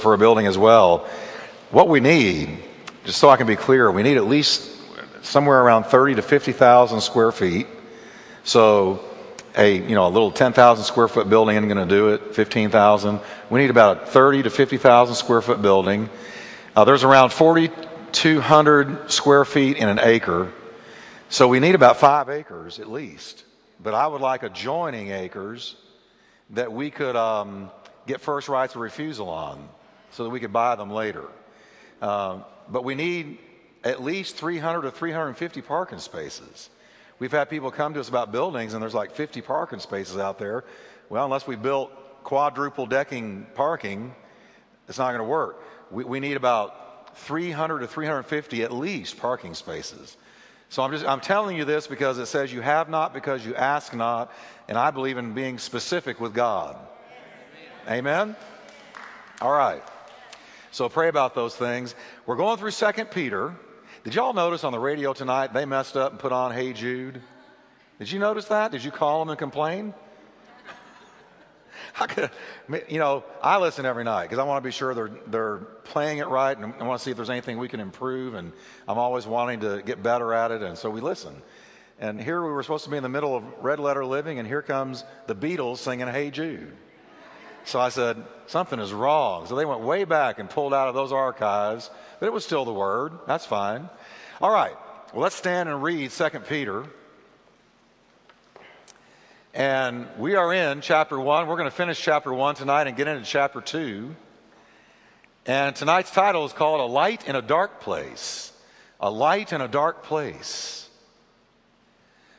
for a building as well. What we need, just so I can be clear, we need at least somewhere around 30 to 50,000 square feet. So a you know a little 10,000 square foot building isn't going to do it. 15,000. We need about a 30 to 50,000 square foot building. Uh, there's around 4,200 square feet in an acre. So we need about five acres at least. But I would like adjoining acres that we could um, get first rights of refusal on so that we could buy them later. Uh, but we need at least 300 to 350 parking spaces. We've had people come to us about buildings and there's like 50 parking spaces out there. Well, unless we built quadruple decking parking, it's not going to work. We, we need about 300 to 350 at least parking spaces. So I'm just I'm telling you this because it says you have not because you ask not, and I believe in being specific with God. Amen. All right. So pray about those things. We're going through Second Peter. Did y'all notice on the radio tonight they messed up and put on Hey Jude? Did you notice that? Did you call them and complain? I could, you know, I listen every night because I want to be sure they're they're playing it right, and I want to see if there's anything we can improve. And I'm always wanting to get better at it, and so we listen. And here we were supposed to be in the middle of Red Letter Living, and here comes the Beatles singing "Hey Jude." So I said something is wrong. So they went way back and pulled out of those archives, but it was still the word. That's fine. All right. Well, let's stand and read Second Peter. And we are in chapter 1. We're going to finish chapter 1 tonight and get into chapter 2. And tonight's title is called A Light in a Dark Place. A Light in a Dark Place.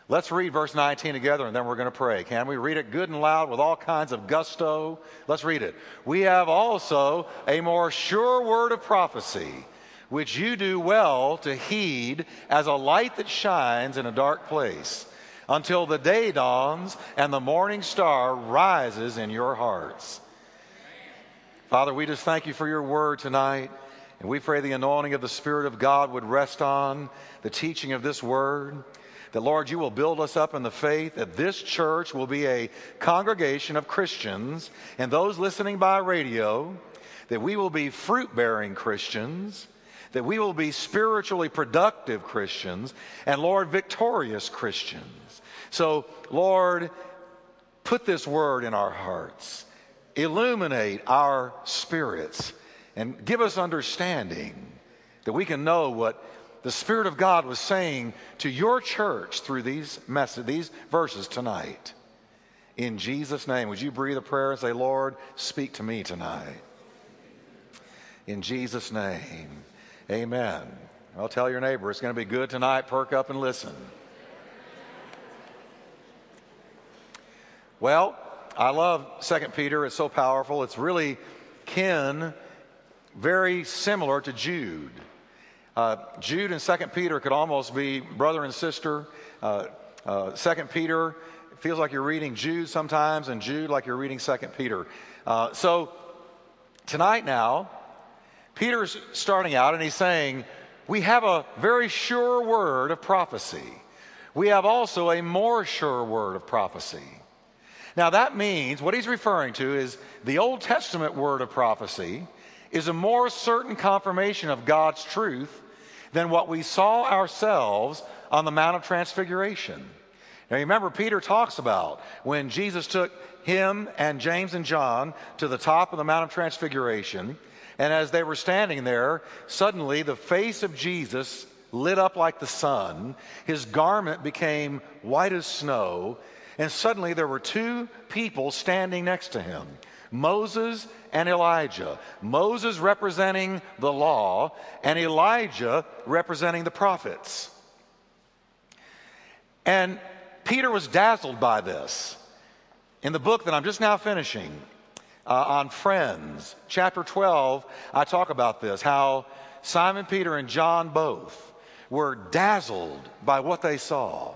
Let's read verse 19 together and then we're going to pray. Can we read it good and loud with all kinds of gusto? Let's read it. We have also a more sure word of prophecy, which you do well to heed as a light that shines in a dark place until the day dawns and the morning star rises in your hearts. Father, we just thank you for your word tonight. And we pray the anointing of the Spirit of God would rest on the teaching of this word. That, Lord, you will build us up in the faith, that this church will be a congregation of Christians and those listening by radio, that we will be fruit bearing Christians, that we will be spiritually productive Christians, and, Lord, victorious Christians. So, Lord, put this word in our hearts, illuminate our spirits, and give us understanding that we can know what the Spirit of God was saying to your church through these messages, these verses tonight. In Jesus' name, would you breathe a prayer and say, Lord, speak to me tonight? In Jesus' name, amen. I'll tell your neighbor it's going to be good tonight. Perk up and listen. Well, I love Second Peter. It's so powerful. It's really kin, very similar to Jude. Uh, Jude and Second Peter could almost be brother and sister. Uh, uh, Second Peter feels like you're reading Jude sometimes, and Jude like you're reading Second Peter. So tonight now, Peter's starting out and he's saying, we have a very sure word of prophecy. We have also a more sure word of prophecy. Now, that means what he's referring to is the Old Testament word of prophecy is a more certain confirmation of God's truth than what we saw ourselves on the Mount of Transfiguration. Now, remember, Peter talks about when Jesus took him and James and John to the top of the Mount of Transfiguration, and as they were standing there, suddenly the face of Jesus lit up like the sun, his garment became white as snow and suddenly there were two people standing next to him Moses and Elijah. Moses representing the law, and Elijah representing the prophets. And Peter was dazzled by this. In the book that I'm just now finishing, uh, on Friends, chapter 12, I talk about this how Simon Peter and John both were dazzled by what they saw.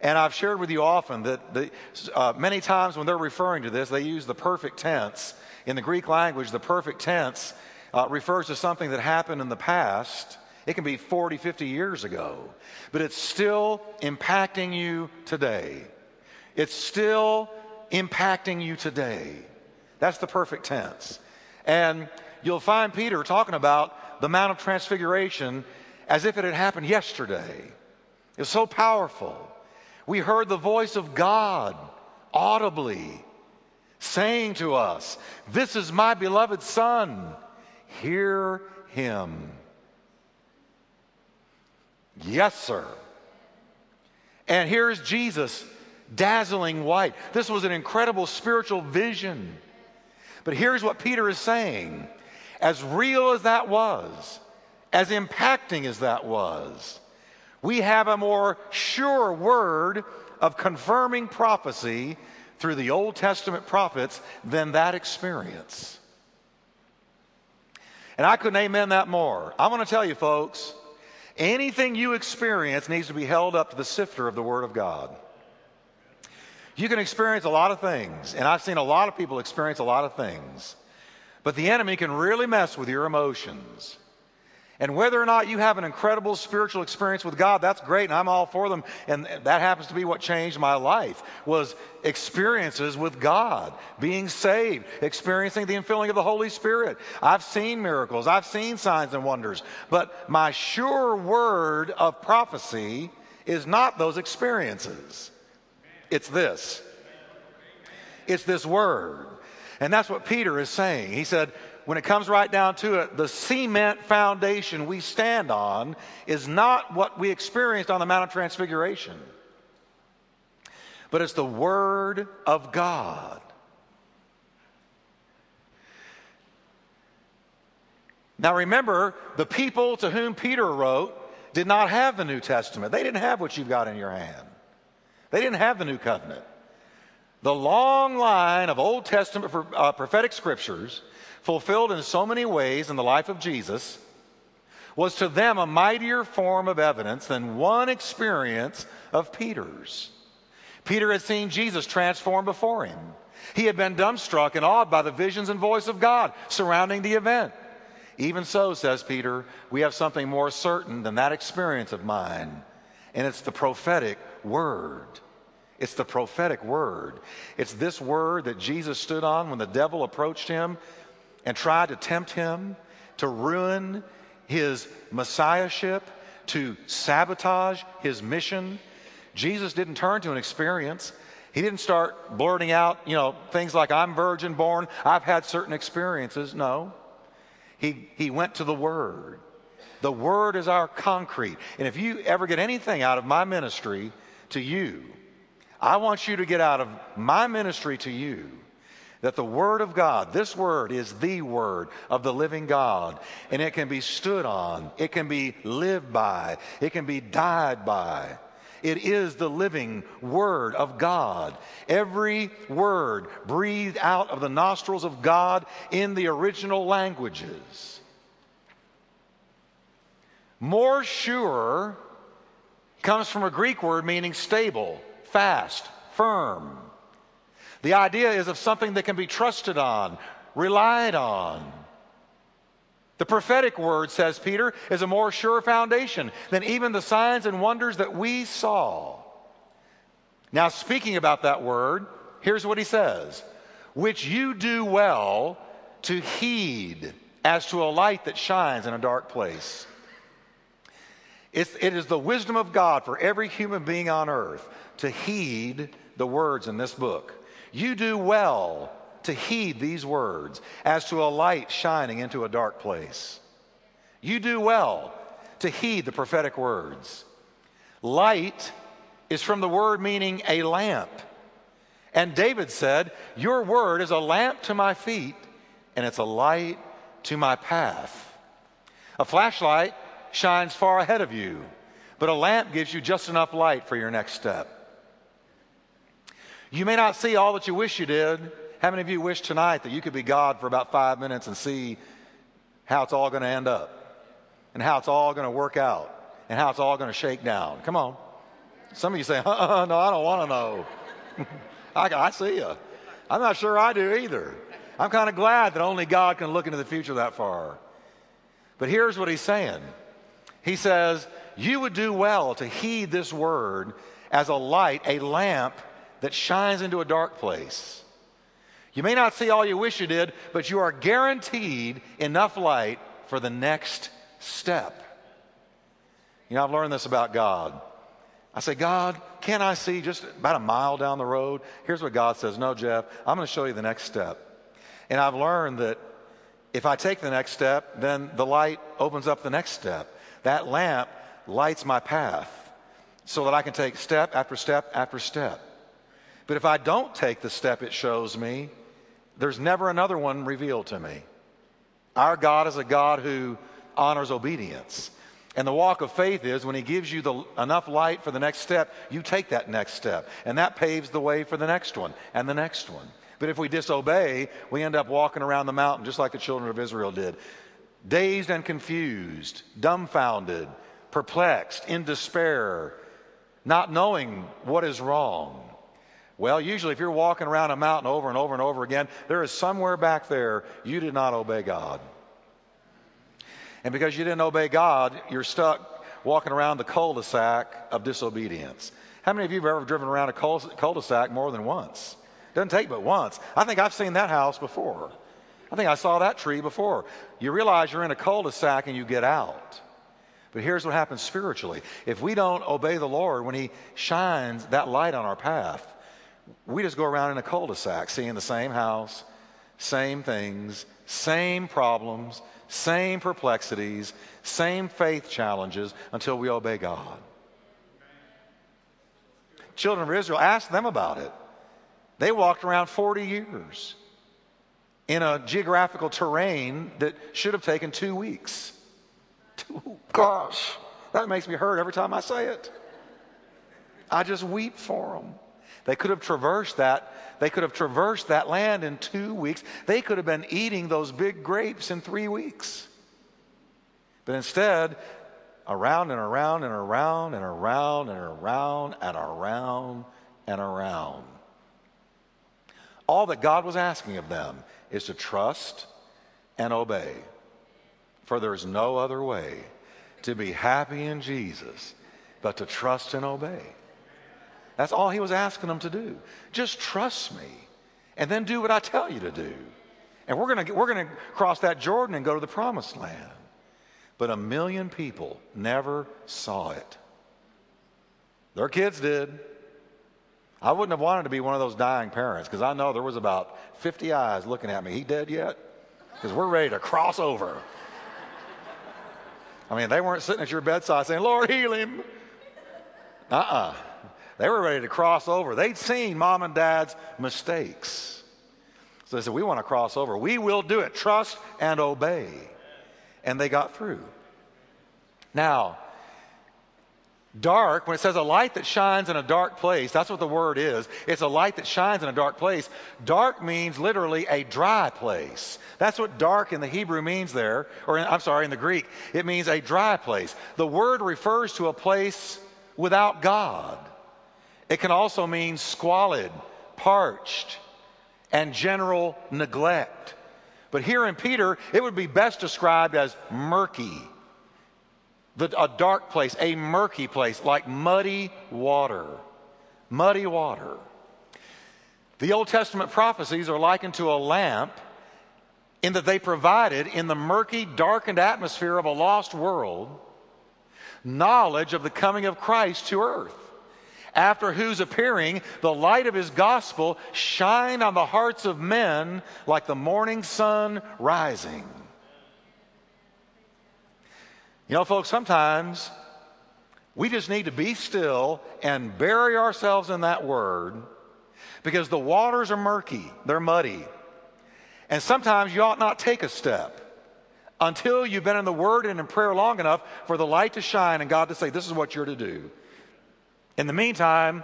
And I've shared with you often that the, uh, many times when they're referring to this, they use the perfect tense. In the Greek language, the perfect tense uh, refers to something that happened in the past. It can be 40, 50 years ago, but it's still impacting you today. It's still impacting you today. That's the perfect tense. And you'll find Peter talking about the Mount of Transfiguration as if it had happened yesterday. It's so powerful. We heard the voice of God audibly saying to us, This is my beloved Son, hear him. Yes, sir. And here's Jesus, dazzling white. This was an incredible spiritual vision. But here's what Peter is saying as real as that was, as impacting as that was, we have a more sure word of confirming prophecy through the Old Testament prophets than that experience. And I couldn't amen that more. I want to tell you, folks, anything you experience needs to be held up to the sifter of the Word of God. You can experience a lot of things, and I've seen a lot of people experience a lot of things, but the enemy can really mess with your emotions. And whether or not you have an incredible spiritual experience with God, that's great, and I'm all for them. And that happens to be what changed my life was experiences with God, being saved, experiencing the infilling of the Holy Spirit. I've seen miracles, I've seen signs and wonders, but my sure word of prophecy is not those experiences. It's this. It's this word. And that's what Peter is saying. He said, when it comes right down to it, the cement foundation we stand on is not what we experienced on the Mount of Transfiguration, but it's the Word of God. Now remember, the people to whom Peter wrote did not have the New Testament. They didn't have what you've got in your hand. They didn't have the New Covenant. The long line of Old Testament uh, prophetic scriptures fulfilled in so many ways in the life of Jesus, was to them a mightier form of evidence than one experience of Peter's. Peter had seen Jesus transformed before him. He had been dumbstruck and awed by the visions and voice of God surrounding the event. Even so, says Peter, we have something more certain than that experience of mine, and it's the prophetic word. It's the prophetic word. It's this word that Jesus stood on when the devil approached him and tried to tempt him to ruin his messiahship, to sabotage his mission. Jesus didn't turn to an experience. He didn't start blurting out, you know, things like, I'm virgin born, I've had certain experiences. No. He, he went to the Word. The Word is our concrete. And if you ever get anything out of my ministry to you, I want you to get out of my ministry to you that the Word of God, this Word is the Word of the living God, and it can be stood on, it can be lived by, it can be died by. It is the living Word of God. Every word breathed out of the nostrils of God in the original languages. More sure comes from a Greek word meaning stable, fast, firm. The idea is of something that can be trusted on, relied on. The prophetic word, says Peter, is a more sure foundation than even the signs and wonders that we saw. Now, speaking about that word, here's what he says which you do well to heed as to a light that shines in a dark place. It's, it is the wisdom of God for every human being on earth to heed the words in this book. You do well to heed these words as to a light shining into a dark place. You do well to heed the prophetic words. Light is from the word meaning a lamp. And David said, Your word is a lamp to my feet and it's a light to my path. A flashlight shines far ahead of you, but a lamp gives you just enough light for your next step. You may not see all that you wish you did. How many of you wish tonight that you could be God for about five minutes and see how it's all going to end up and how it's all going to work out and how it's all going to shake down? Come on. Some of you say, uh, no, I don't want to know. I, I see you. I'm not sure I do either. I'm kind of glad that only God can look into the future that far. But here's what he's saying He says, You would do well to heed this word as a light, a lamp that shines into a dark place. You may not see all you wish you did, but you are guaranteed enough light for the next step. You know, I've learned this about God. I say, God, can I see just about a mile down the road? Here's what God says No, Jeff, I'm going to show you the next step. And I've learned that if I take the next step, then the light opens up the next step. That lamp lights my path so that I can take step after step after step. But if I don't take the step it shows me, there's never another one revealed to me. Our God is a God who honors obedience. And the walk of faith is when He gives you the, enough light for the next step, you take that next step. And that paves the way for the next one and the next one. But if we disobey, we end up walking around the mountain just like the children of Israel did dazed and confused, dumbfounded, perplexed, in despair, not knowing what is wrong. Well, usually, if you're walking around a mountain over and over and over again, there is somewhere back there you did not obey God. And because you didn't obey God, you're stuck walking around the cul de sac of disobedience. How many of you have ever driven around a cul de sac more than once? Doesn't take but once. I think I've seen that house before. I think I saw that tree before. You realize you're in a cul de sac and you get out. But here's what happens spiritually if we don't obey the Lord when He shines that light on our path, we just go around in a cul de sac seeing the same house, same things, same problems, same perplexities, same faith challenges until we obey God. Children of Israel, ask them about it. They walked around 40 years in a geographical terrain that should have taken two weeks. Gosh, that makes me hurt every time I say it. I just weep for them. They could have traversed that. They could have traversed that land in two weeks. They could have been eating those big grapes in three weeks. But instead, around and around and around and around and around and around and around. All that God was asking of them is to trust and obey. For there is no other way to be happy in Jesus but to trust and obey. That's all he was asking them to do. Just trust me and then do what I tell you to do. And we're going we're going to cross that Jordan and go to the promised land. But a million people never saw it. Their kids did. I wouldn't have wanted to be one of those dying parents because I know there was about 50 eyes looking at me. He dead yet? Because we're ready to cross over. I mean, they weren't sitting at your bedside saying, Lord, heal him. Uh uh-uh. uh they were ready to cross over. They'd seen mom and dad's mistakes. So they said, We want to cross over. We will do it. Trust and obey. And they got through. Now, dark, when it says a light that shines in a dark place, that's what the word is. It's a light that shines in a dark place. Dark means literally a dry place. That's what dark in the Hebrew means there, or in, I'm sorry, in the Greek. It means a dry place. The word refers to a place without God. It can also mean squalid, parched, and general neglect. But here in Peter, it would be best described as murky. The, a dark place, a murky place, like muddy water. Muddy water. The Old Testament prophecies are likened to a lamp in that they provided, in the murky, darkened atmosphere of a lost world, knowledge of the coming of Christ to earth after whose appearing the light of his gospel shine on the hearts of men like the morning sun rising. You know, folks, sometimes we just need to be still and bury ourselves in that word because the waters are murky, they're muddy. And sometimes you ought not take a step until you've been in the Word and in prayer long enough for the light to shine and God to say, This is what you're to do. In the meantime,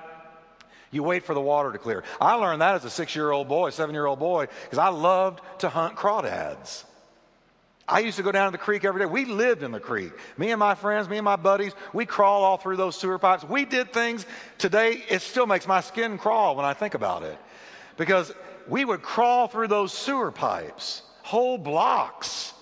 you wait for the water to clear. I learned that as a six year old boy, seven year old boy, because I loved to hunt crawdads. I used to go down to the creek every day. We lived in the creek. Me and my friends, me and my buddies, we crawl all through those sewer pipes. We did things today, it still makes my skin crawl when I think about it. Because we would crawl through those sewer pipes, whole blocks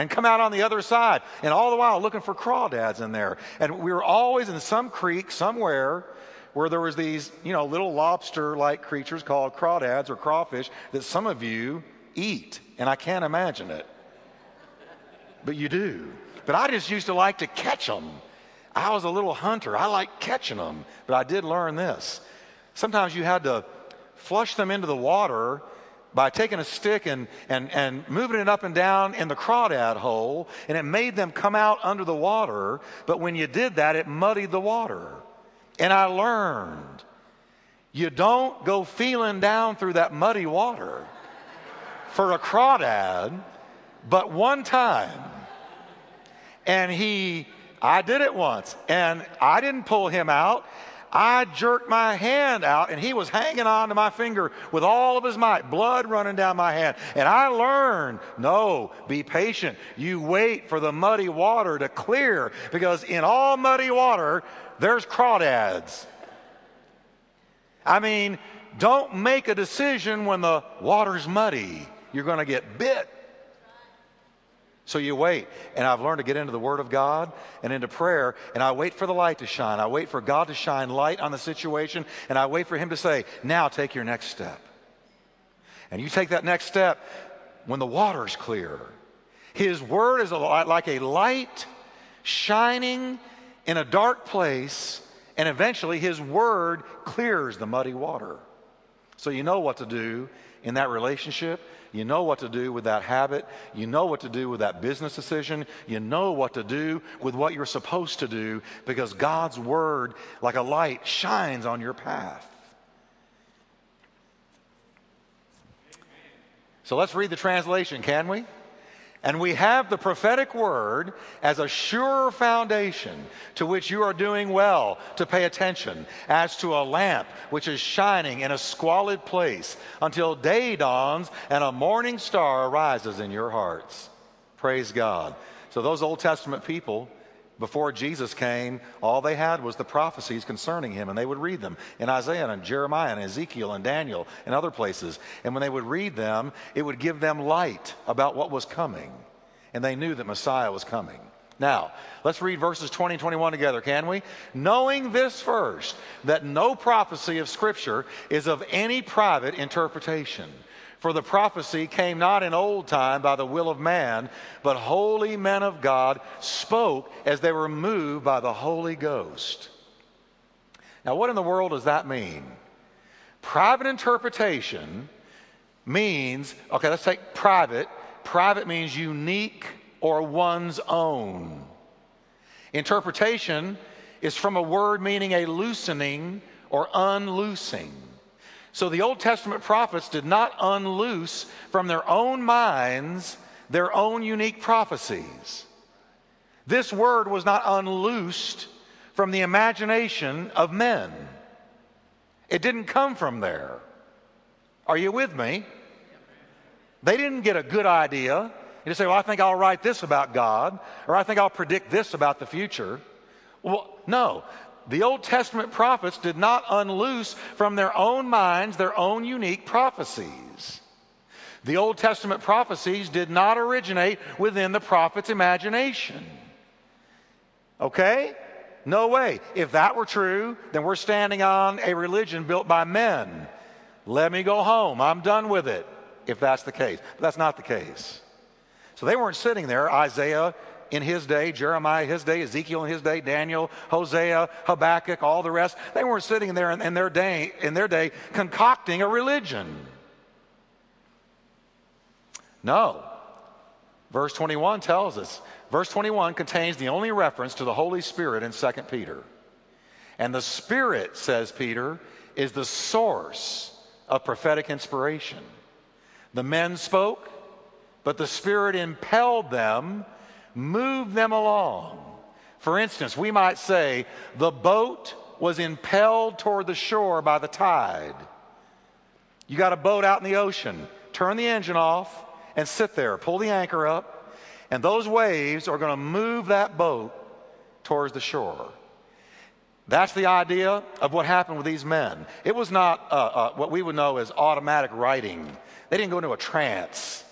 and come out on the other side. And all the while looking for crawdads in there. And we were always in some creek somewhere where there was these, you know, little lobster-like creatures called crawdads or crawfish that some of you eat, and I can't imagine it. But you do. But I just used to like to catch them. I was a little hunter. I like catching them. But I did learn this. Sometimes you had to flush them into the water by taking a stick and, and, and moving it up and down in the crawdad hole, and it made them come out under the water. But when you did that, it muddied the water. And I learned you don't go feeling down through that muddy water for a crawdad, but one time. And he, I did it once, and I didn't pull him out. I jerked my hand out and he was hanging on to my finger with all of his might, blood running down my hand. And I learned no, be patient. You wait for the muddy water to clear because in all muddy water, there's crawdads. I mean, don't make a decision when the water's muddy. You're going to get bit. So you wait. And I've learned to get into the Word of God and into prayer, and I wait for the light to shine. I wait for God to shine light on the situation, and I wait for Him to say, Now take your next step. And you take that next step when the water's clear. His Word is a, like a light shining in a dark place, and eventually His Word clears the muddy water. So you know what to do in that relationship. You know what to do with that habit. You know what to do with that business decision. You know what to do with what you're supposed to do because God's word, like a light, shines on your path. So let's read the translation, can we? And we have the prophetic word as a sure foundation to which you are doing well to pay attention, as to a lamp which is shining in a squalid place until day dawns and a morning star arises in your hearts. Praise God. So, those Old Testament people, before Jesus came, all they had was the prophecies concerning him, and they would read them in Isaiah and Jeremiah and Ezekiel and Daniel and other places. And when they would read them, it would give them light about what was coming. And they knew that Messiah was coming. Now, let's read verses 20 and 21 together, can we? Knowing this first, that no prophecy of Scripture is of any private interpretation. For the prophecy came not in old time by the will of man, but holy men of God spoke as they were moved by the Holy Ghost. Now, what in the world does that mean? Private interpretation means, okay, let's take private. Private means unique or one's own. Interpretation is from a word meaning a loosening or unloosing. So the Old Testament prophets did not unloose from their own minds their own unique prophecies. This word was not unloosed from the imagination of men. It didn't come from there. Are you with me? They didn't get a good idea and say, Well, I think I'll write this about God, or I think I'll predict this about the future. Well, no. The Old Testament prophets did not unloose from their own minds their own unique prophecies. The Old Testament prophecies did not originate within the prophet's imagination. Okay? No way. If that were true, then we're standing on a religion built by men. Let me go home. I'm done with it, if that's the case. But that's not the case. So they weren't sitting there, Isaiah in his day, Jeremiah his day, Ezekiel in his day, Daniel, Hosea, Habakkuk, all the rest. They weren't sitting there in, in their day in their day concocting a religion. No. Verse 21 tells us. Verse 21 contains the only reference to the Holy Spirit in 2 Peter. And the Spirit, says Peter, is the source of prophetic inspiration. The men spoke, but the Spirit impelled them move them along. For instance, we might say the boat was impelled toward the shore by the tide. You got a boat out in the ocean, turn the engine off and sit there, pull the anchor up, and those waves are going to move that boat towards the shore. That's the idea of what happened with these men. It was not uh, uh, what we would know as automatic writing. They didn't go into a trance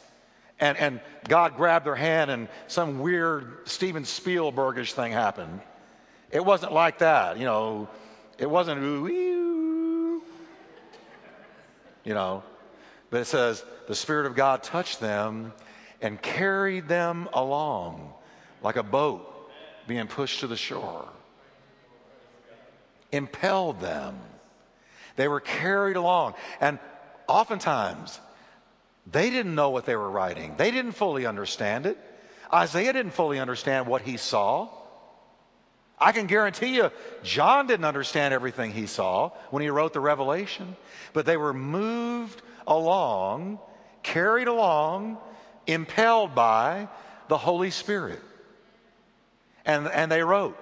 and, and God grabbed their hand and some weird Steven Spielbergish thing happened. It wasn't like that, you know, It wasn't you know, but it says the Spirit of God touched them and carried them along like a boat being pushed to the shore, impelled them. They were carried along. And oftentimes, they didn't know what they were writing, they didn't fully understand it. Isaiah didn't fully understand what he saw. I can guarantee you, John didn't understand everything he saw when he wrote the Revelation, but they were moved along, carried along, impelled by the Holy Spirit. And, and they wrote.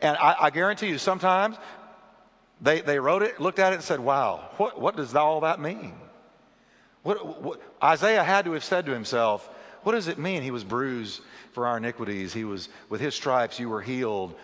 And I, I guarantee you, sometimes they, they wrote it, looked at it, and said, Wow, what, what does all that mean? What, what, Isaiah had to have said to himself, What does it mean? He was bruised for our iniquities. He was, with his stripes, you were healed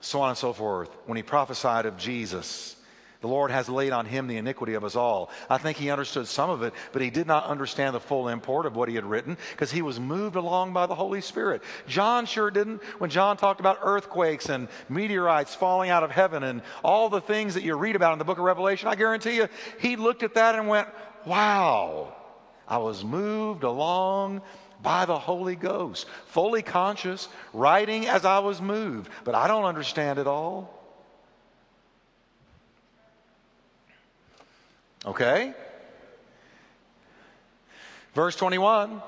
so on and so forth. When he prophesied of Jesus, the Lord has laid on him the iniquity of us all. I think he understood some of it, but he did not understand the full import of what he had written because he was moved along by the Holy Spirit. John sure didn't. When John talked about earthquakes and meteorites falling out of heaven and all the things that you read about in the book of Revelation, I guarantee you, he looked at that and went, wow, I was moved along by the Holy Ghost, fully conscious, writing as I was moved, but I don't understand it all. Okay? Verse 21.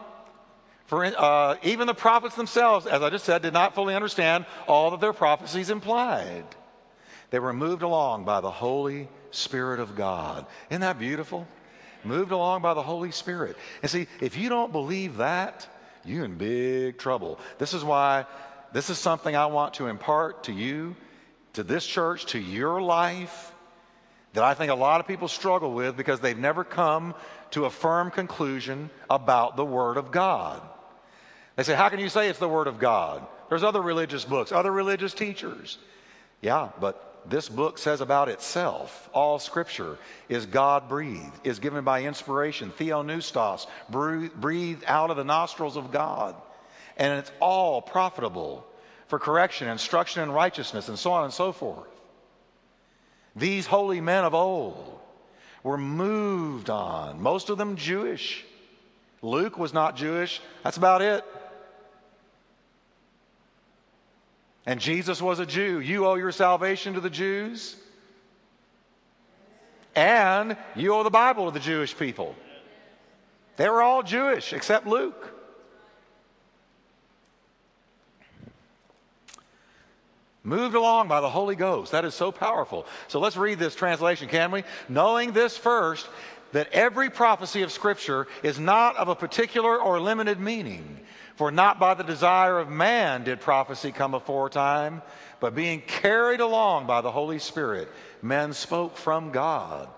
For uh, even the prophets themselves, as I just said, did not fully understand all that their prophecies implied. They were moved along by the Holy Spirit of God. Isn't that beautiful? Moved along by the Holy Spirit. And see, if you don't believe that, you're in big trouble. This is why this is something I want to impart to you, to this church, to your life, that I think a lot of people struggle with because they've never come to a firm conclusion about the Word of God. They say, How can you say it's the Word of God? There's other religious books, other religious teachers. Yeah, but this book says about itself. All scripture is God breathed, is given by inspiration, theopneustos, breathed out of the nostrils of God. And it's all profitable for correction, instruction in righteousness, and so on and so forth. These holy men of old were moved on, most of them Jewish. Luke was not Jewish. That's about it. And Jesus was a Jew. You owe your salvation to the Jews. And you owe the Bible to the Jewish people. They were all Jewish except Luke. Moved along by the Holy Ghost. That is so powerful. So let's read this translation, can we? Knowing this first, that every prophecy of Scripture is not of a particular or limited meaning. For not by the desire of man did prophecy come aforetime, but being carried along by the Holy Spirit, men spoke from God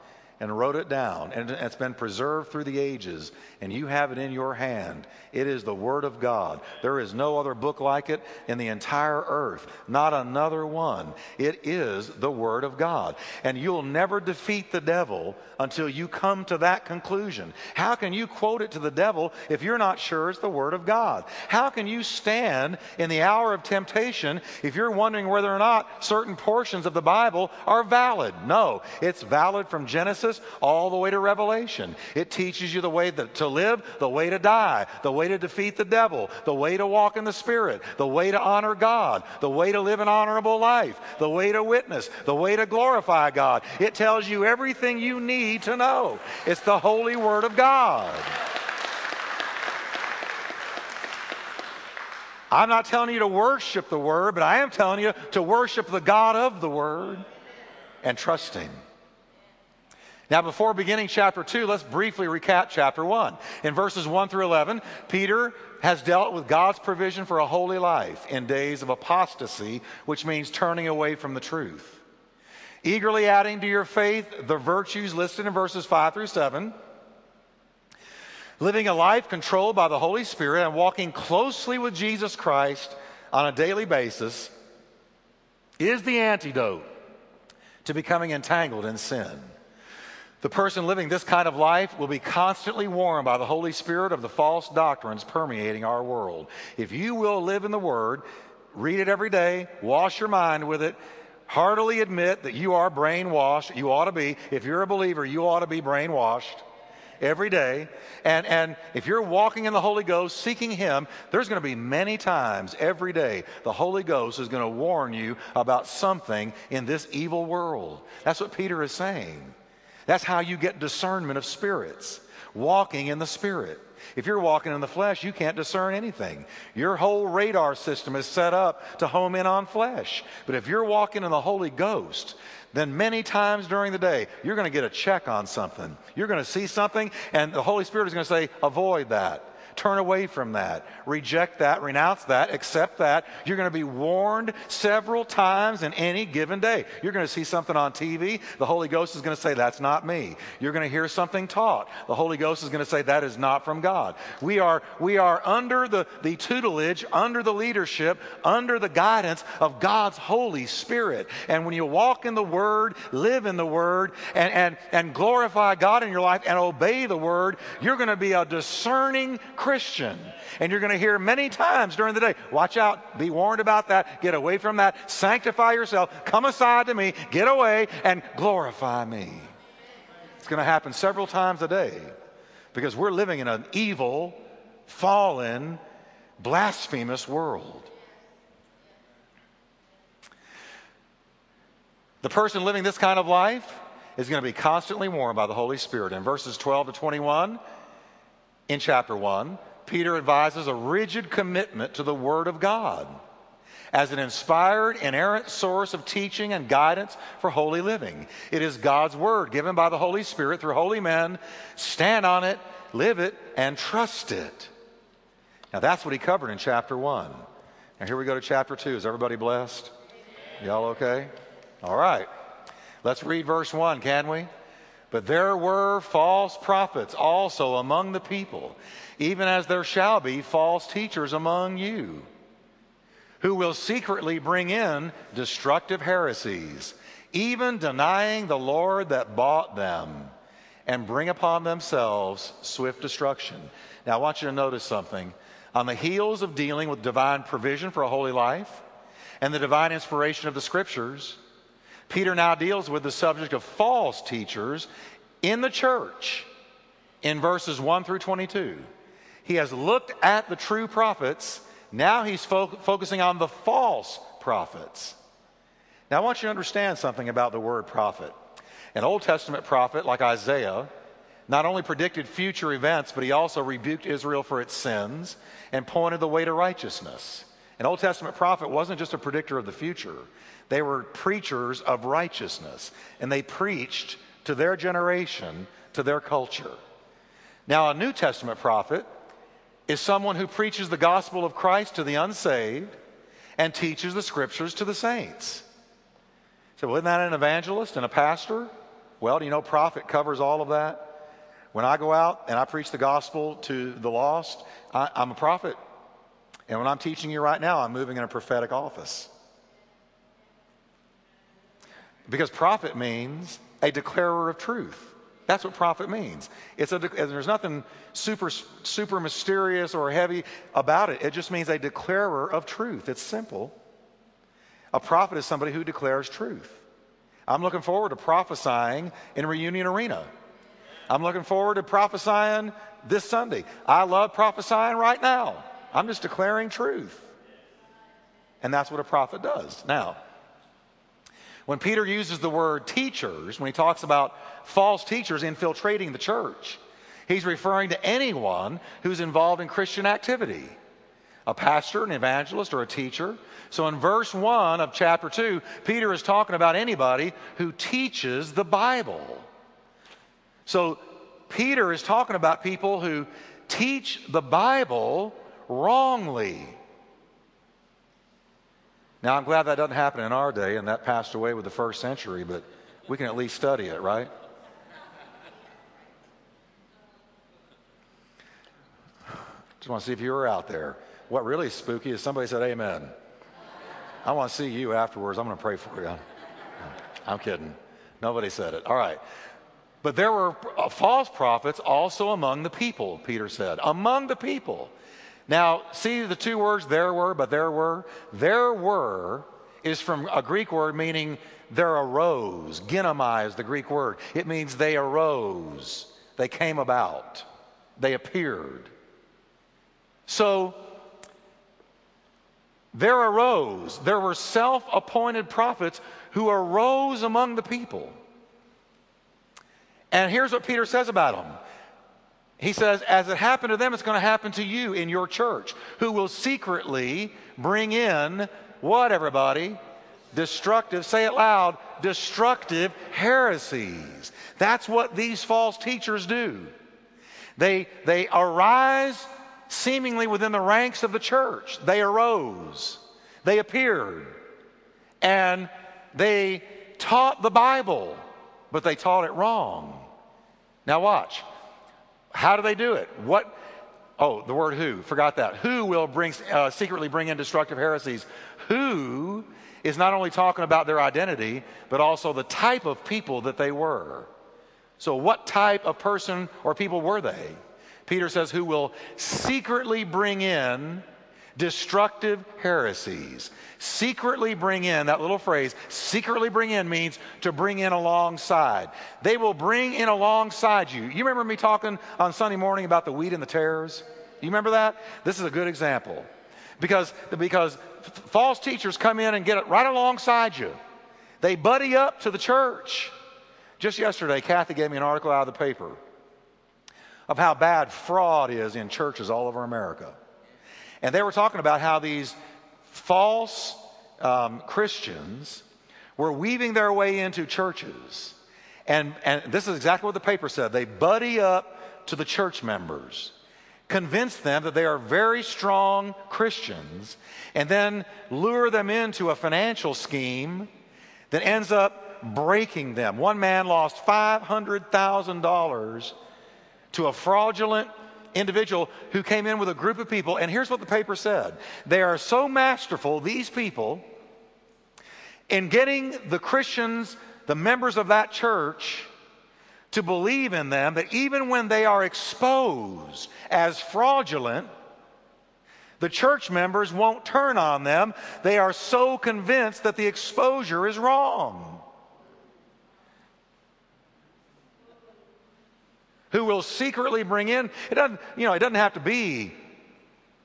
and wrote it down, and it's been preserved through the ages, and you have it in your hand. It is the Word of God. There is no other book like it in the entire earth, not another one. It is the Word of God. And you'll never defeat the devil until you come to that conclusion. How can you quote it to the devil if you're not sure it's the Word of God? How can you stand in the hour of temptation if you're wondering whether or not certain portions of the Bible are valid? No, it's valid from Genesis all the way to Revelation. It teaches you the way to live, the way to die, the way to defeat the devil, the way to walk in the Spirit, the way to honor God, the way to live an honorable life, the way to witness, the way to glorify God. It tells you everything you need to know. It's the holy Word of God. I'm not telling you to worship the Word, but I am telling you to worship the God of the Word and trust Him. Now, before beginning chapter 2, let's briefly recap chapter 1. In verses 1 through 11, Peter has dealt with God's provision for a holy life in days of apostasy, which means turning away from the truth. Eagerly adding to your faith the virtues listed in verses 5 through 7. Living a life controlled by the Holy Spirit and walking closely with Jesus Christ on a daily basis is the antidote to becoming entangled in sin. The person living this kind of life will be constantly warned by the Holy Spirit of the false doctrines permeating our world. If you will live in the Word, read it every day, wash your mind with it, heartily admit that you are brainwashed. You ought to be. If you're a believer, you ought to be brainwashed every day. And, and if you're walking in the Holy Ghost, seeking Him, there's going to be many times every day the Holy Ghost is going to warn you about something in this evil world. That's what Peter is saying. That's how you get discernment of spirits, walking in the Spirit. If you're walking in the flesh, you can't discern anything. Your whole radar system is set up to home in on flesh. But if you're walking in the Holy Ghost, then many times during the day, you're going to get a check on something. You're going to see something, and the Holy Spirit is going to say, avoid that. Turn away from that. Reject that. Renounce that. Accept that. You're going to be warned several times in any given day. You're going to see something on TV. The Holy Ghost is going to say, That's not me. You're going to hear something taught. The Holy Ghost is going to say, That is not from God. We are, we are under the, the tutelage, under the leadership, under the guidance of God's Holy Spirit. And when you walk in the Word, live in the Word, and, and, and glorify God in your life and obey the Word, you're going to be a discerning Christian. And you're going to hear many times during the day, watch out, be warned about that, get away from that, sanctify yourself, come aside to me, get away, and glorify me. It's going to happen several times a day because we're living in an evil, fallen, blasphemous world. The person living this kind of life is going to be constantly warned by the Holy Spirit. In verses 12 to 21, in chapter 1, Peter advises a rigid commitment to the Word of God as an inspired, inerrant source of teaching and guidance for holy living. It is God's Word given by the Holy Spirit through holy men. Stand on it, live it, and trust it. Now, that's what he covered in chapter 1. Now, here we go to chapter 2. Is everybody blessed? Y'all okay? All right. Let's read verse 1, can we? But there were false prophets also among the people, even as there shall be false teachers among you, who will secretly bring in destructive heresies, even denying the Lord that bought them, and bring upon themselves swift destruction. Now, I want you to notice something. On the heels of dealing with divine provision for a holy life and the divine inspiration of the scriptures, Peter now deals with the subject of false teachers in the church in verses 1 through 22. He has looked at the true prophets. Now he's fo- focusing on the false prophets. Now, I want you to understand something about the word prophet. An Old Testament prophet like Isaiah not only predicted future events, but he also rebuked Israel for its sins and pointed the way to righteousness. An Old Testament prophet wasn't just a predictor of the future, they were preachers of righteousness, and they preached to their generation, to their culture. Now, a New Testament prophet is someone who preaches the gospel of Christ to the unsaved and teaches the scriptures to the saints. So, wasn't that an evangelist and a pastor? Well, do you know prophet covers all of that? When I go out and I preach the gospel to the lost, I, I'm a prophet. And when I'm teaching you right now, I'm moving in a prophetic office. Because prophet means a declarer of truth. That's what prophet means. It's a, there's nothing super, super mysterious or heavy about it. It just means a declarer of truth. It's simple. A prophet is somebody who declares truth. I'm looking forward to prophesying in Reunion Arena. I'm looking forward to prophesying this Sunday. I love prophesying right now. I'm just declaring truth. And that's what a prophet does. Now, when Peter uses the word teachers, when he talks about false teachers infiltrating the church, he's referring to anyone who's involved in Christian activity a pastor, an evangelist, or a teacher. So in verse 1 of chapter 2, Peter is talking about anybody who teaches the Bible. So Peter is talking about people who teach the Bible wrongly. Now, I'm glad that doesn't happen in our day, and that passed away with the first century, but we can at least study it, right? Just want to see if you were out there. What really is spooky is somebody said, Amen. I want to see you afterwards. I'm going to pray for you. I'm kidding. Nobody said it. All right. But there were uh, false prophets also among the people, Peter said. Among the people. Now, see the two words there were, but there were? There were is from a Greek word meaning there arose. Ginomai is the Greek word. It means they arose, they came about, they appeared. So there arose, there were self appointed prophets who arose among the people. And here's what Peter says about them. He says, as it happened to them, it's going to happen to you in your church, who will secretly bring in what, everybody? Destructive, say it loud, destructive heresies. That's what these false teachers do. They, they arise seemingly within the ranks of the church. They arose, they appeared, and they taught the Bible, but they taught it wrong. Now, watch. How do they do it? What? Oh, the word who. Forgot that. Who will bring, uh, secretly bring in destructive heresies? Who is not only talking about their identity, but also the type of people that they were. So, what type of person or people were they? Peter says, who will secretly bring in destructive heresies. Secretly bring in, that little phrase, secretly bring in means to bring in alongside. They will bring in alongside you. You remember me talking on Sunday morning about the wheat and the tares? You remember that? This is a good example. Because, because false teachers come in and get it right alongside you. They buddy up to the church. Just yesterday, Kathy gave me an article out of the paper of how bad fraud is in churches all over America. And they were talking about how these false um, Christians were weaving their way into churches. And, and this is exactly what the paper said. They buddy up to the church members, convince them that they are very strong Christians, and then lure them into a financial scheme that ends up breaking them. One man lost $500,000 to a fraudulent individual who came in with a group of people. And here's what the paper said they are so masterful, these people, in getting the Christians, the members of that church, to believe in them that even when they are exposed as fraudulent, the church members won't turn on them. They are so convinced that the exposure is wrong. Who will secretly bring in, it doesn't, you know, it doesn't have to be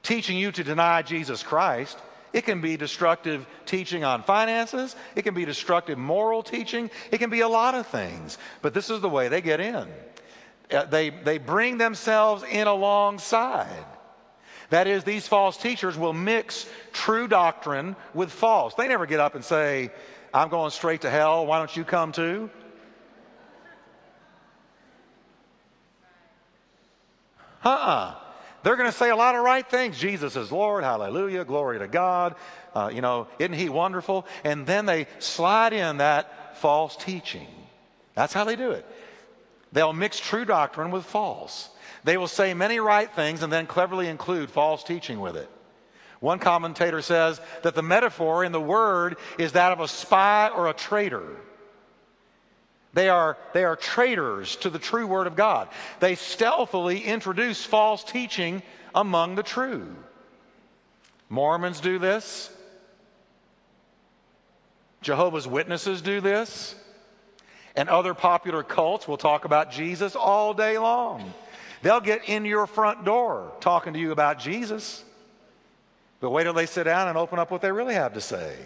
teaching you to deny Jesus Christ. It can be destructive teaching on finances. It can be destructive moral teaching. It can be a lot of things. But this is the way they get in. Uh, they, they bring themselves in alongside. That is, these false teachers will mix true doctrine with false. They never get up and say, I'm going straight to hell. Why don't you come too? Uh uh They're going to say a lot of right things. Jesus is Lord, hallelujah, glory to God. Uh, you know, isn't He wonderful? And then they slide in that false teaching. That's how they do it. They'll mix true doctrine with false. They will say many right things and then cleverly include false teaching with it. One commentator says that the metaphor in the word is that of a spy or a traitor. They are, they are traitors to the true word of God. They stealthily introduce false teaching among the true. Mormons do this. Jehovah's Witnesses do this. And other popular cults will talk about Jesus all day long. They'll get in your front door talking to you about Jesus. But wait till they sit down and open up what they really have to say.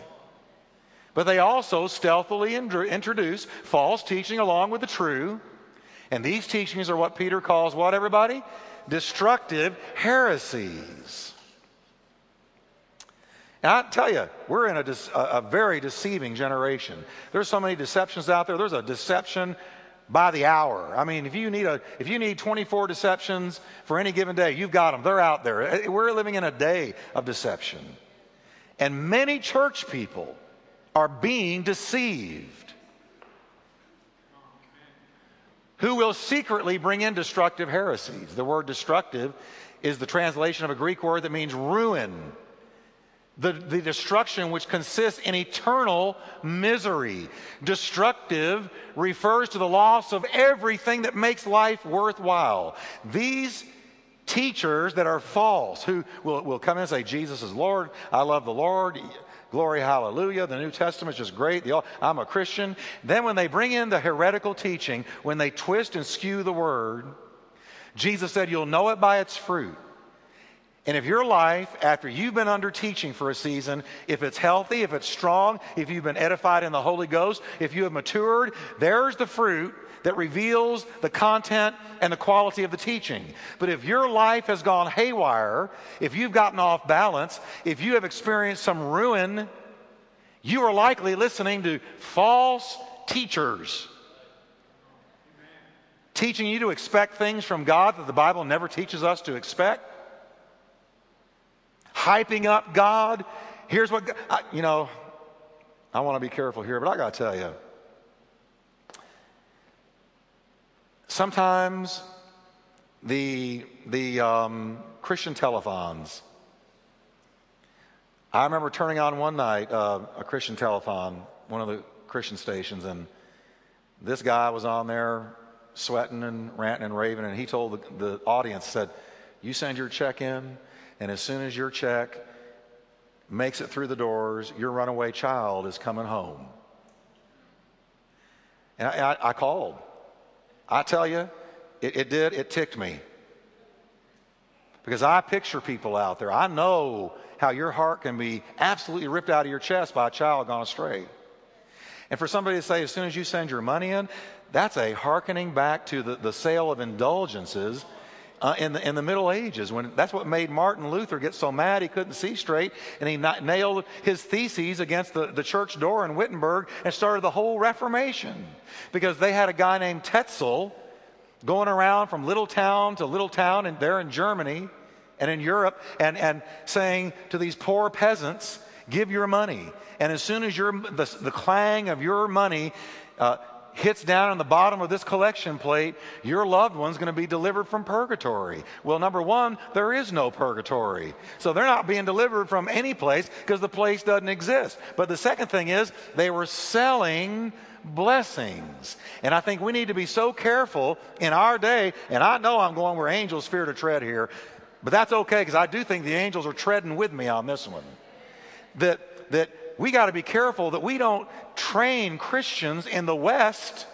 But they also stealthily introduce false teaching along with the true. And these teachings are what Peter calls what, everybody? Destructive heresies. Now, I tell you, we're in a, a, very deceiving generation. There's so many deceptions out there. There's a deception by the hour. I mean, if you need a if you need 24 deceptions for any given day, you've got them. They're out there. Eh, eh, we're living in a day of deception. And many church people are being deceived. Who will secretly bring in destructive heresies? The word destructive is the translation of a Greek word that means ruin. The, the destruction which consists in eternal misery. Destructive refers to the loss of everything that makes life worthwhile. These teachers that are false, who will, will come in and say, Jesus is Lord, I love the Lord, glory, hallelujah. The New Testament is just great. The, I'm a Christian. Then when they bring in the heretical teaching, when they twist and skew the word, Jesus said, You'll know it by its fruit. And if your life, after you've been under teaching for a season, if it's healthy, if it's strong, if you've been edified in the Holy Ghost, if you have matured, there's the fruit that reveals the content and the quality of the teaching. But if your life has gone haywire, if you've gotten off balance, if you have experienced some ruin, you are likely listening to false teachers teaching you to expect things from God that the Bible never teaches us to expect, hyping up God. Here's what, you know, I want to be careful here, but I got to tell you, sometimes the, the um, Christian telethons, I remember turning on one night uh, a Christian telethon, one of the Christian stations, and this guy was on there sweating and ranting and raving, and he told the, the audience, said, you send your check in, and as soon as your check makes it through the doors, your runaway child is coming home. And I, I, I called. I tell you, it, it did, it ticked me. Because I picture people out there. I know how your heart can be absolutely ripped out of your chest by a child gone astray. And for somebody to say, as soon as you send your money in, that's a hearkening back to the, the sale of indulgences uh, in, the, in the Middle Ages. When that's what made Martin Luther get so mad he couldn't see straight, and he nailed his theses against the, the church door in Wittenberg and started the whole Reformation because they had a guy named Tetzel going around from little town to little town, and there in Germany and in Europe, and, and saying to these poor peasants, "Give your money." And as soon as your the, the clang of your money uh, hits down on the bottom of this collection plate, your loved one's going to be delivered from purgatory. Well, number one, there is no purgatory. So they're not being delivered from any place because the place doesn't exist. But the second thing is, they were selling blessings. And I think we need to be so careful in our day, and I know I'm going where angels fear to tread here, but that's okay because I do think the angels are treading with me on this one. That, that we got to be careful that we don't train Christians in the West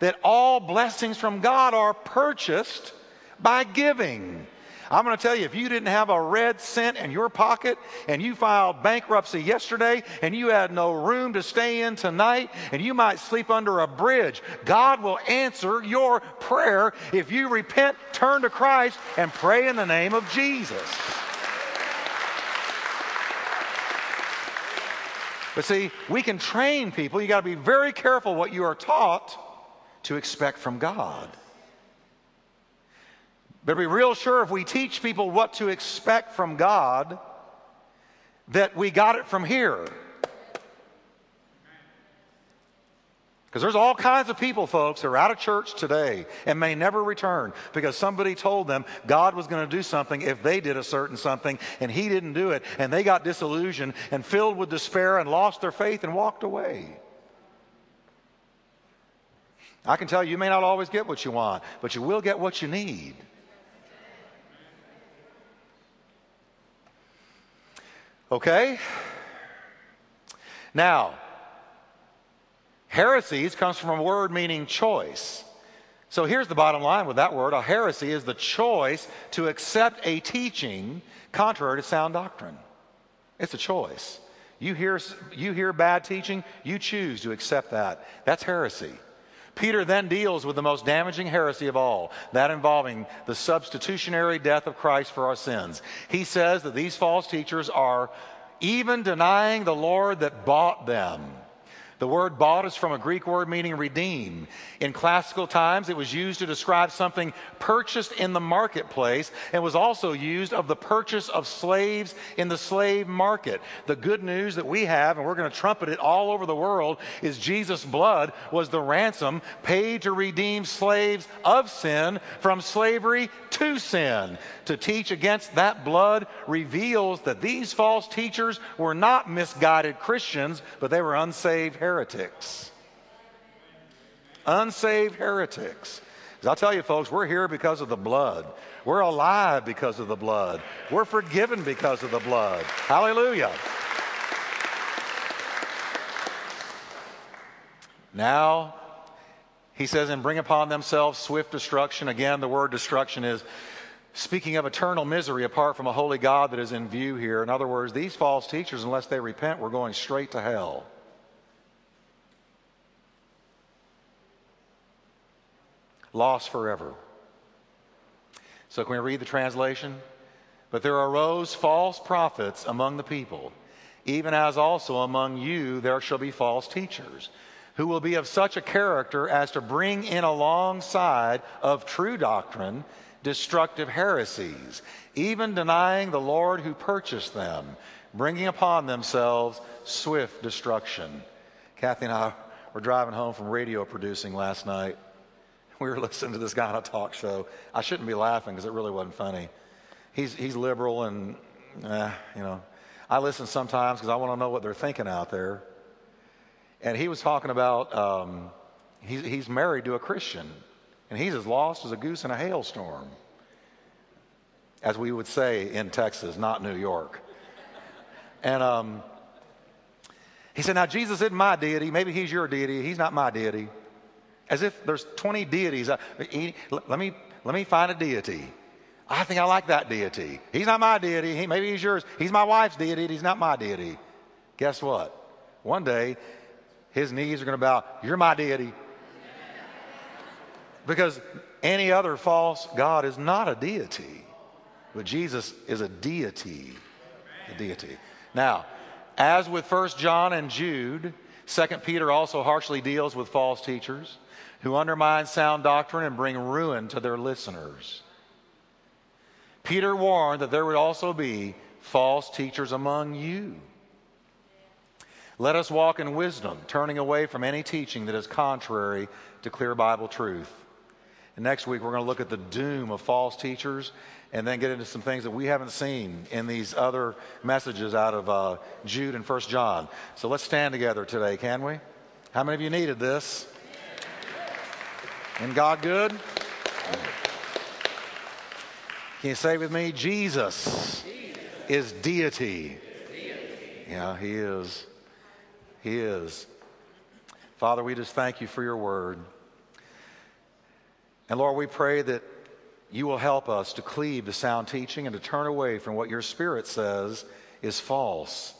that all blessings from God are purchased by giving. I'm going to tell you, if you didn't have a red cent in your pocket and you filed bankruptcy yesterday and you had no room to stay in tonight and you might sleep under a bridge, God will answer your prayer if you repent, turn to Christ, and pray in the name of Jesus. But see, we can train people. You got to be very careful what you are taught to expect from God. But be real sure if we teach people what to expect from God, that we got it from here. Because there's all kinds of people, folks, who are out of church today and may never return because somebody told them God was going to do something if they did a certain something and He didn't do it. And they got disillusioned and filled with despair and lost their faith and walked away. I can tell you, you may not always get what you want, but you will get what you need. Okay? Now, Heresies comes from a word meaning choice. So here's the bottom line with that word a heresy is the choice to accept a teaching contrary to sound doctrine. It's a choice. You hear, you hear bad teaching, you choose to accept that. That's heresy. Peter then deals with the most damaging heresy of all, that involving the substitutionary death of Christ for our sins. He says that these false teachers are even denying the Lord that bought them. The word bought is from a Greek word meaning redeem. In classical times, it was used to describe something purchased in the marketplace and was also used of the purchase of slaves in the slave market. The good news that we have, and we're going to trumpet it all over the world, is Jesus' blood was the ransom paid to redeem slaves of sin from slavery to sin. To teach against that blood reveals that these false teachers were not misguided Christians, but they were unsaved heretics. Unsaved heretics. I tell you, folks, we're here because of the blood. We're alive because of the blood. We're forgiven because of the blood. Hallelujah. Now, he says, and bring upon themselves swift destruction. Again, the word destruction is speaking of eternal misery apart from a holy God that is in view here. In other words, these false teachers, unless they repent, we're going straight to hell. Lost forever. So, can we read the translation? But there arose false prophets among the people, even as also among you there shall be false teachers, who will be of such a character as to bring in alongside of true doctrine destructive heresies, even denying the Lord who purchased them, bringing upon themselves swift destruction. Kathy and I were driving home from radio producing last night. We were listening to this guy on a talk show. I shouldn't be laughing because it really wasn't funny. He's, he's liberal, and, eh, you know, I listen sometimes because I want to know what they're thinking out there. And he was talking about um, he's, he's married to a Christian. And he's as lost as a goose in a hailstorm, as we would say in Texas, not New York. And um, he said, Now, Jesus isn't my deity. Maybe he's your deity. He's not my deity. As if there's 20 deities. Uh, let me, let me find a deity. I think I like that deity. He's not my deity. He, maybe he's yours. He's my wife's deity. He's not my deity. Guess what? One day, his knees are going to bow. You're my deity. Because any other false God is not a deity, but Jesus is a deity. A deity. Now, as with First John and Jude, Second Peter also harshly deals with false teachers who undermine sound doctrine and bring ruin to their listeners. Peter warned that there would also be false teachers among you. Let us walk in wisdom, turning away from any teaching that is contrary to clear Bible truth. And next week, we're going to look at the doom of false teachers and then get into some things that we haven't seen in these other messages out of uh, Jude and First John. So let's stand together today, can we? How many of you needed this? And God good? Can you say with me, Jesus, is deity. Yeah, he is. He is. Father, we just thank you for your word. And Lord, we pray that you will help us to cleave to sound teaching and to turn away from what your spirit says is false,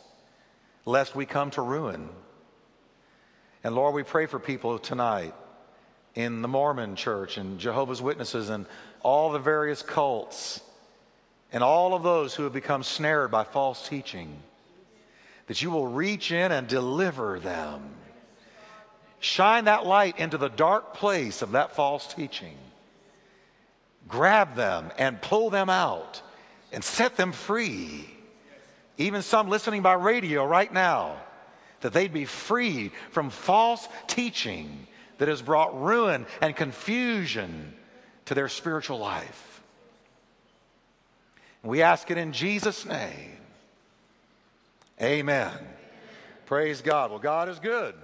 lest we come to ruin. And Lord, we pray for people tonight in the Mormon church and Jehovah's Witnesses and all the various cults and all of those who have become snared by false teaching, that you will reach in and deliver them Shine that light into the dark place of that false teaching. Grab them and pull them out and set them free. Even some listening by radio right now, that they'd be free from false teaching that has brought ruin and confusion to their spiritual life. we ask it in Jesus' name. Amen. Praise God. Well, God is good.